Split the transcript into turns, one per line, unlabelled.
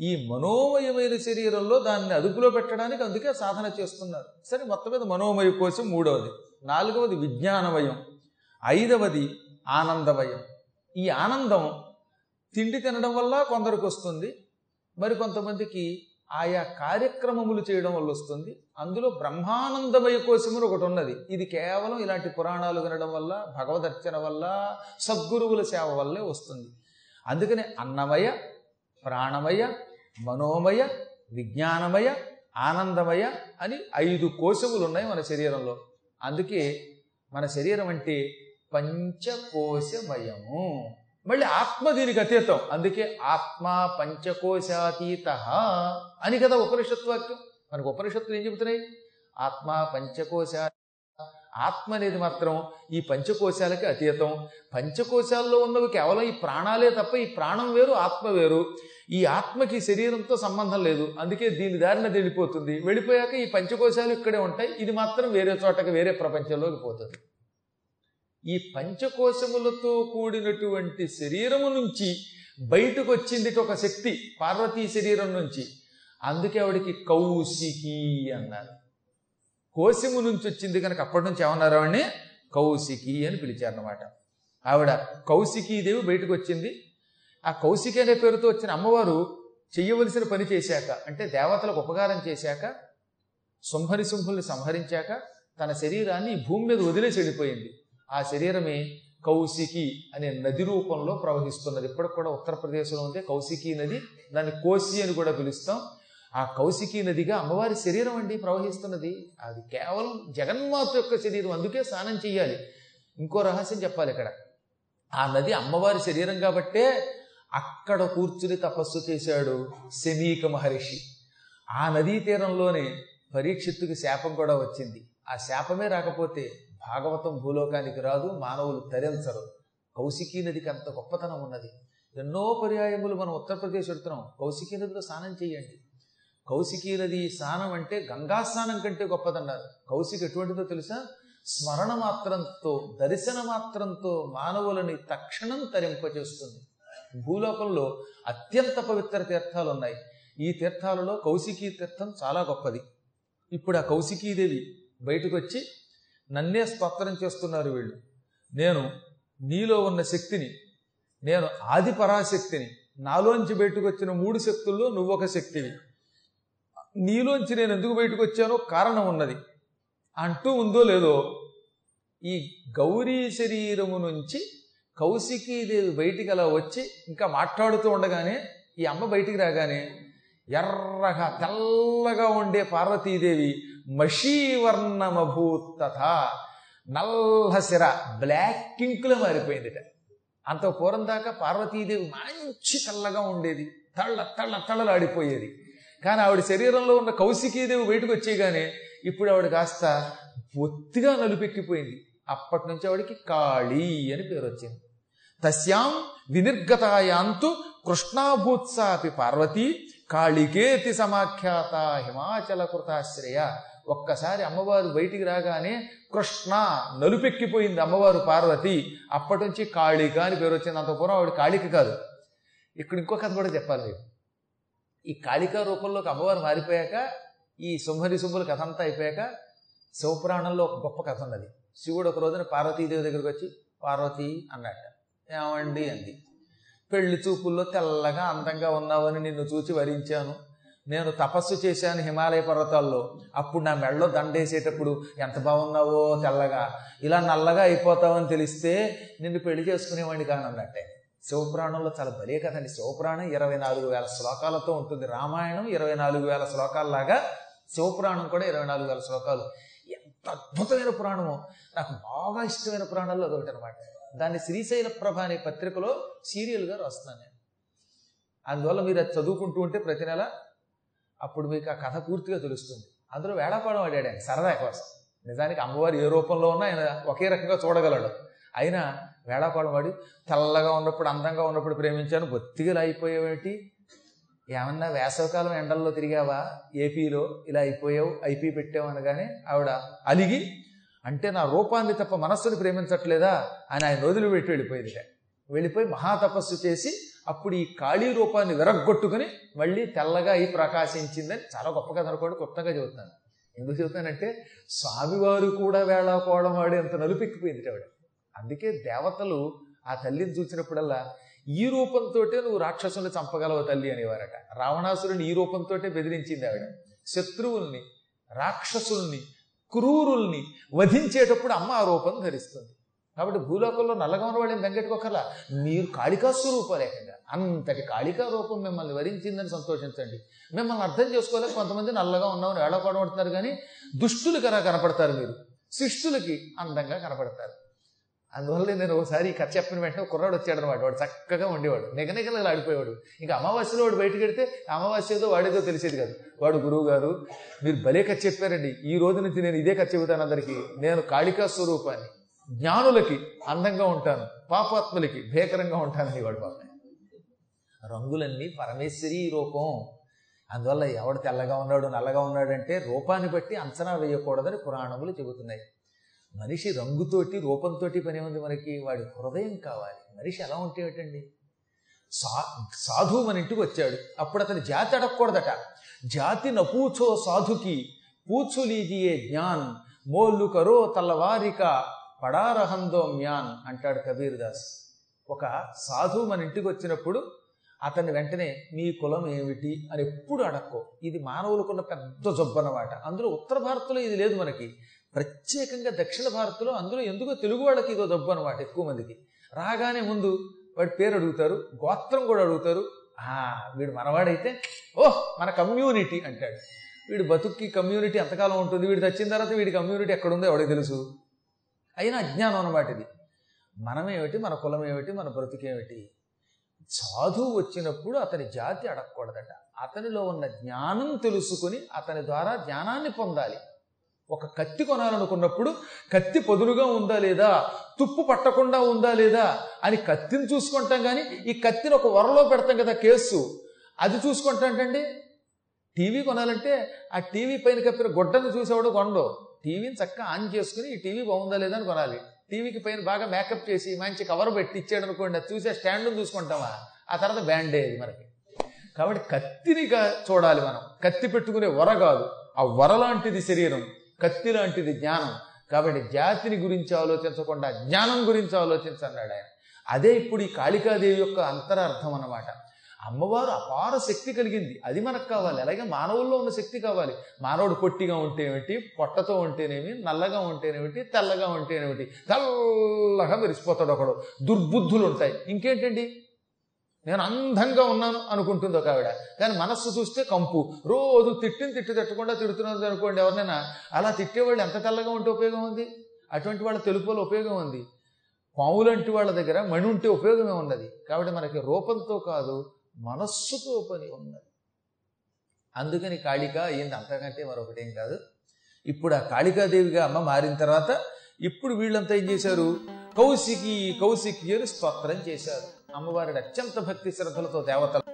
ఈ మనోమయమైన శరీరంలో దాన్ని అదుపులో పెట్టడానికి అందుకే సాధన చేస్తున్నారు. సరే మొత్తం మీద మనోమయ కోశం మూడవది. నాలుగవది విజ్ఞానమయం. ఐదవది ఆనందమయం. ఈ ఆనందం తిండి తినడం వల్ల కొందరికి వస్తుంది. మరి కొంతమందికి ఆయా కార్యక్రమములు చేయడం వల్ల వస్తుంది. అందులో బ్రహ్మానందమయ కోశములు ఒకటి ఉన్నది. ఇది కేవలం ఇలాంటి పురాణాలు వినడం వల్ల భగవదర్చన వల్ల సద్గురువుల సేవ వల్లే వస్తుంది. అందుకనే అన్నమయ ప్రాణమయ మనోమయ విజ్ఞానమయ ఆనందమయ అని ఐదు కోశములు ఉన్నాయి మన శరీరంలో. అందుకే మన శరీరం అంటే పంచకోశమయము. మళ్ళీ ఆత్మ దీనికి అతీతం. అందుకే ఆత్మ పంచకోశాతీత అని కదా ఉపనిషత్ వాక్యం. మనకు ఉపనిషత్తులు ఏం చెబుతున్నాయి? ఆత్మ పంచకోశా ఆత్మ అనేది మాత్రం ఈ పంచకోశాలకి అతీతం. పంచకోశాల్లో ఉన్నవి కేవలం ఈ ప్రాణాలే తప్ప ఈ ప్రాణం వేరు ఆత్మ వేరు. ఈ ఆత్మకి శరీరంతో సంబంధం లేదు. అందుకే దీని దారిన వెళ్ళిపోతుంది. వెళ్ళిపోయాక ఈ పంచకోశాలు ఇక్కడే ఉంటాయి. ఇది మాత్రం వేరే చోటకి వేరే ప్రపంచంలోకి పోతుంది. ఈ పంచకోశములతో కూడినటువంటి శరీరము నుంచి బయటకు వచ్చింది ఒక శక్తి పార్వతీ శరీరం నుంచి. అందుకే ఆవిడికి కౌశికి అన్నారు. కోసిము నుంచి వచ్చింది కనుక అప్పటి నుంచి ఏమన్నారు ఆవిడని కౌశికి అని పిలిచారనమాట ఆవిడ కౌశికీదేవి బయటకు వచ్చింది. ఆ కౌశికి అనే పేరుతో వచ్చిన అమ్మవారు చెయ్యవలసిన పని చేశాక అంటే దేవతలకు ఉపకారం చేశాక శుంభని శుంభుల్ని సంహరించాక తన శరీరాన్ని భూమి మీద వదిలేసి వెళ్ళిపోయింది. ఆ శరీరమే కౌశికి అనే నది రూపంలో ప్రవహిస్తున్నది. ఇప్పటికి కూడా ఉత్తరప్రదేశ్లో ఉంటే కౌశికి నది దాన్ని కోసి అని కూడా పిలుస్తాం. ఆ కౌశికీ నదిగా అమ్మవారి శరీరం అండి ప్రవహిస్తున్నది. అది కేవలం జగన్మాత యొక్క శరీరం అందుకే స్నానం చెయ్యాలి. ఇంకో రహస్యం చెప్పాలి ఇక్కడ. ఆ నది అమ్మవారి శరీరం కాబట్టే అక్కడ కూర్చుని తపస్సు చేశాడు శనీక మహర్షి. ఆ నదీ తీరంలోనే పరీక్షిత్తుకి శాపం కూడా వచ్చింది. ఆ శాపమే రాకపోతే భాగవతం భూలోకానికి రాదు మానవులు తరించరు. కౌశికీ నదికి అంత గొప్పతనం ఉన్నది. ఎన్నో పర్యాయములు మనం ఉత్తరప్రదేశ్ వెళ్తున్నాం. కౌశికీ నదిలో స్నానం చేయండి. కౌశికీ నది స్నానం అంటే గంగా స్నానం కంటే గొప్పదన్నారు. కౌశిక ఎటువంటిదో తెలుసా? స్మరణ మాత్రంతో దర్శన మాత్రంతో మానవులని తక్షణం తరింపజేస్తుంది. భూలోకంలో అత్యంత పవిత్ర తీర్థాలు ఉన్నాయి ఈ తీర్థాలలో కౌశికీ తీర్థం చాలా గొప్పది. ఇప్పుడు ఆ కౌశికీదేవి బయటకు వచ్చి నన్నే స్తోత్రం చేస్తున్నారు వీళ్ళు. నేను నీలో ఉన్న శక్తిని నేను ఆది పరాశక్తిని నాలోంచి బయటకు వచ్చిన మూడు శక్తుల్లో నువ్వొక శక్తివి. నీలోంచి నేను ఎందుకు బయటకు వచ్చానో కారణం ఉన్నది. అంటూ ఉందో లేదో ఈ గౌరీ శరీరము నుంచి కౌశికీదేవి బయటికి అలా వచ్చి ఇంకా మాట్లాడుతూ ఉండగానే ఈ అమ్మ బయటికి రాగానే ఎర్రగా తెల్లగా ఉండే పార్వతీదేవి మషీవర్ణమభూతథ నల్ల సిర బ్లాక్ కింకులో మారిపోయిందిట. అంత పూర్వం దాకా పార్వతీదేవి మంచి తెల్లగా ఉండేది. తళ్ళ తళ్ళ తళ్ళలాడిపోయేది. కానీ ఆవిడ శరీరంలో ఉన్న కౌశికీదేవి బయటకు వచ్చేగానే ఇప్పుడు ఆవిడ కాస్త బొత్తిగా నలుపెక్కిపోయింది. అప్పటి నుంచి ఆవిడకి కాళీ అని పేరు వచ్చింది. తస్యాం వినిర్గతాయాంతు కృష్ణాభూత్సాపి పార్వతి కాళికేతి సమాఖ్యాత హిమాచల కృతాశ్రయ. ఒక్కసారి అమ్మవారు బయటికి రాగానే కృష్ణ నలుపెక్కిపోయింది అమ్మవారు పార్వతి. అప్పటి నుంచి కాళిక అని పేరు వచ్చింది. అంత ఆవిడ కాళిక కాదు. ఇక్కడ ఇంకో కథ కూడా చెప్పాలి. మీకు ఈ కాళికా రూపంలోకి అమ్మవారు మారిపోయాక ఈ సుంహరి సుంభుల కథ అంతా అయిపోయాక శివపురాణంలో ఒక గొప్ప కథ ఉన్నది. శివుడు ఒక రోజున పార్వతీదేవి దగ్గరికి వచ్చి పార్వతి అన్నట్ట ఏమండి అంది. పెళ్ళి చూపుల్లో తెల్లగా అందంగా ఉన్నావని నిన్ను చూచి వరించాను. నేను తపస్సు చేశాను హిమాలయ పర్వతాల్లో. అప్పుడు నా మెడలో దండేసేటప్పుడు ఎంత బాగున్నావో తెల్లగా. ఇలా నల్లగా అయిపోతావని తెలిస్తే నిన్ను పెళ్ళి చేసుకునేవాడిని కానన్నట్టే శివపురాణంలో చాలా బలే కదండి శివపురాణం ఇరవై నాలుగు వేల శ్లోకాలతో ఉంటుంది. రామాయణం ఇరవై నాలుగు వేల శ్లోకాల్లాగా శివపురాణం కూడా ఇరవై నాలుగు వేల శ్లోకాలు. ఎంత అద్భుతమైన పురాణము. నాకు బాగా ఇష్టమైన పురాణాల్లో అదొకటి అనమాట దాన్ని శ్రీశైల ప్రభ అనే పత్రికలో సీరియల్గా రాస్తున్నాను నేను. అందువల్ల మీరు అది చదువుకుంటూ ఉంటే ప్రతి నెల అప్పుడు మీకు ఆ కథ పూర్తిగా తెలుస్తుంది. అందులో వేడాపాడం ఆడాడు ఆయన సరదా కోసం. నిజానికి అమ్మవారు ఏ రూపంలో ఉన్నా ఆయన ఒకే రకంగా చూడగలడు. అయినా వేళాకోళం వాడి తెల్లగా ఉన్నప్పుడు అందంగా ఉన్నప్పుడు ప్రేమించాను. బొత్తిగా ఇలా అయిపోయావేంటి ఏమన్నా వేసవకాలం ఎండల్లో తిరిగావా? ఏపీలో ఇలా అయిపోయావు ఐపీ పెట్టావు అనగానే ఆవిడ అలిగి అంటే నా రూపాన్ని తప్ప మనస్సుని ప్రేమించట్లేదా అని ఆయన వదిలి పెట్టి వెళ్ళిపోయింది. వెళ్ళిపోయి మహాతపస్సు చేసి అప్పుడు ఈ ఖాళీ రూపాన్ని విరగ్గొట్టుకుని మళ్ళీ తెల్లగా అయి ప్రకాశించిందని చాలా గొప్ప కథ అనుకోండి కొత్తగా చెబుతాను ఎందుకు చెబుతానంటే స్వామివారు కూడా వేళాకోవడం వాడి అంత నలుపెక్కిపోయింది ఆవిడ. అందుకే దేవతలు ఆ తల్లిని చూసినప్పుడల్లా ఈ రూపంతో నువ్వు రాక్షసుని చంపగలవు తల్లి అనేవారట. రావణాసురుని ఈ రూపంతో బెదిరించింది ఆవిడ. శత్రువుల్ని రాక్షసుల్ని క్రూరుల్ని వధించేటప్పుడు అమ్మ ఆ రూపం ధరిస్తుంది. కాబట్టి భూలోకంలో నల్లగా ఉన్న వాళ్ళని వెంకటకొకలా మీరు కాళికా స్వరూపాలేకంగా అంతటి కాళికా రూపం మిమ్మల్ని వరించిందని సంతోషించండి. మిమ్మల్ని అర్థం చేసుకోలేక కొంతమంది నల్లగా ఉన్నామని ఏడపడబడుతున్నారు కానీ దుష్టులు అలా కనపడతారు మీరు. శిష్టులకి అందంగా కనపడతారు. అందువల్ల నేను ఒకసారి ఈ కథ చెప్పిన వెంటనే కుర్రాడు వచ్చాడు అనమాట వాడు చక్కగా ఉండేవాడు. నిగనిగలు ఆడిపోయేవాడు. ఇంకా అమావాస్యలో వాడు బయటకు వెడితే అమావాస్య ఏదో వాడేదో తెలిసేది కాదు. వాడు గురువు గారు మీరు భలే కథ చెప్పారండి. ఈ రోజు నుంచి నేను ఇదే కథ చెబుతాను అందరికీ. నేను కాళికా స్వరూపాన్ని జ్ఞానులకి అందంగా ఉంటాను పాపాత్ములకి భేకరంగా ఉంటానని వాడు పాప రంగులన్నీ పరమేశ్వరి రూపం. అందువల్ల ఎవడు తెల్లగా ఉన్నాడు నల్లగా ఉన్నాడంటే రూపాన్ని బట్టి అంచనా వేయకూడదని పురాణములు చెబుతున్నాయి. మనిషి రంగుతోటి రూపంతోటి పని ఉంది మనకి వాడి హృదయం కావాలి. మనిషి ఎలా ఉంటే ఏమిటండి? సా సాధువు మన ఇంటికి వచ్చాడు. అప్పుడు అతని జాతి అడగకూడదట. జాతి నపూచో సాధుకి పూచులీదియే జ్ఞాన్. మోల్లు కరో తల్లవారిక పడారహందో మ్యాన్ అంటాడు కబీర్ దాస్ ఒక సాధువు మన ఇంటికి వచ్చినప్పుడు అతన్ని వెంటనే నీ కులం ఏమిటి అని ఎప్పుడు అడక్కో. ఇది మానవులకున్న పెద్ద జబ్బు అన్నమాట అందులో ఉత్తర భారత్లో ఇది లేదు మనకి. ప్రత్యేకంగా దక్షిణ భారత్లో అందులో ఎందుకో తెలుగు వాళ్ళకి ఇదో దబ్బు అనమాట ఎక్కువ మందికి. రాగానే ముందు వాడి పేరు అడుగుతారు గోత్రం కూడా అడుగుతారు. ఆ వీడు మనవాడైతే ఓహ్ మన కమ్యూనిటీ అంటాడు. వీడు బతుక్కి కమ్యూనిటీ ఎంతకాలం ఉంటుంది? వీడు తెచ్చిన తర్వాత వీడి కమ్యూనిటీ ఎక్కడుందో ఎవడికి తెలుసు? అయినా అజ్ఞానం అనమాట ఇది. మనమేమిటి మన కులం ఏమిటి? మన బ్రతుకేమిటి సాధువు వచ్చినప్పుడు అతని జాతి అడగకూడదట. అతనిలో ఉన్న జ్ఞానం తెలుసుకుని అతని ద్వారా జ్ఞానాన్ని పొందాలి. ఒక కత్తి కొనాలనుకున్నప్పుడు కత్తి పొదురుగా ఉందా లేదా? తుప్పు పట్టకుండా ఉందా లేదా? అని కత్తిని చూసుకుంటాం కానీ ఈ కత్తిని ఒక వరలో పెడతాం కదా కేసు. అది చూసుకుంటాంటండి. టీవీ కొనాలంటే ఆ టీవీ పైన కప్పిన గుడ్డను చూసేవాడు కొనడు. టీవీని చక్కగా ఆన్ చేసుకుని ఈ టీవీ బాగుందా లేదా అని కొనాలి. టీవీకి పైన బాగా మేకప్ చేసి మంచి కవర్ పెట్టి ఇచ్చాడు అనుకోండి అది చూసే స్టాండ్ని చూసుకుంటామా? ఆ తర్వాత బ్యాండే అది మనకి? కాబట్టి కత్తిని చూడాలి మనం. కత్తి పెట్టుకునే వర కాదు. ఆ వర లాంటిది శరీరం. కత్తి లాంటిది జ్ఞానం. కాబట్టి జాతిని గురించి ఆలోచించకుండా జ్ఞానం గురించి ఆలోచించన్నాడు ఆయన. అదే ఇప్పుడు ఈ కాళికాదేవి యొక్క అంతరార్థం అన్నమాట. అమ్మవారు అపార శక్తి కలిగింది. అది మనకు కావాలి. అలాగే మానవుల్లో ఉన్న శక్తి కావాలి. మానవుడు పొట్టిగా ఉంటేనేమిటి పొట్టతో ఉంటేనేమి నల్లగా ఉంటేనేమిటి తెల్లగా ఉంటేనేమిటి తెల్లగా మెరిసిపోతాడు ఒకడు. దుర్బుద్ధులు ఉంటాయి. ఇంకేంటండి? నేను అందంగా ఉన్నాను అనుకుంటుంది ఒక ఆవిడ. కానీ మనస్సు చూస్తే కంపు. రోజు తిట్టిన తిట్టి తిట్టకుండా తిడుతున్నది అనుకోండి ఎవరినైనా. అలా తిట్టేవాళ్ళు ఎంత తెల్లగా ఉంటే ఉపయోగం ఉంది? అటువంటి వాళ్ళ తెలుపులో ఉపయోగం ఉంది. పావులంటి వాళ్ళ దగ్గర మణి ఉంటే ఉపయోగమే ఉన్నది. కాబట్టి మనకి రూపంతో కాదు మనస్సుతో పని ఉన్నది. అందుకని కాళిక అయ్యింది. అంతకంటే మరొకటేం కాదు. ఇప్పుడు ఆ కాళికాదేవిగా అమ్మ మారిన తర్వాత ఇప్పుడు వీళ్ళంతా ఏం చేశారు? కౌశికి కౌశికి అని స్తోత్రం చేశారు. అమ్మవారి అత్యంత భక్తి శ్రద్ధలతో దేవతలు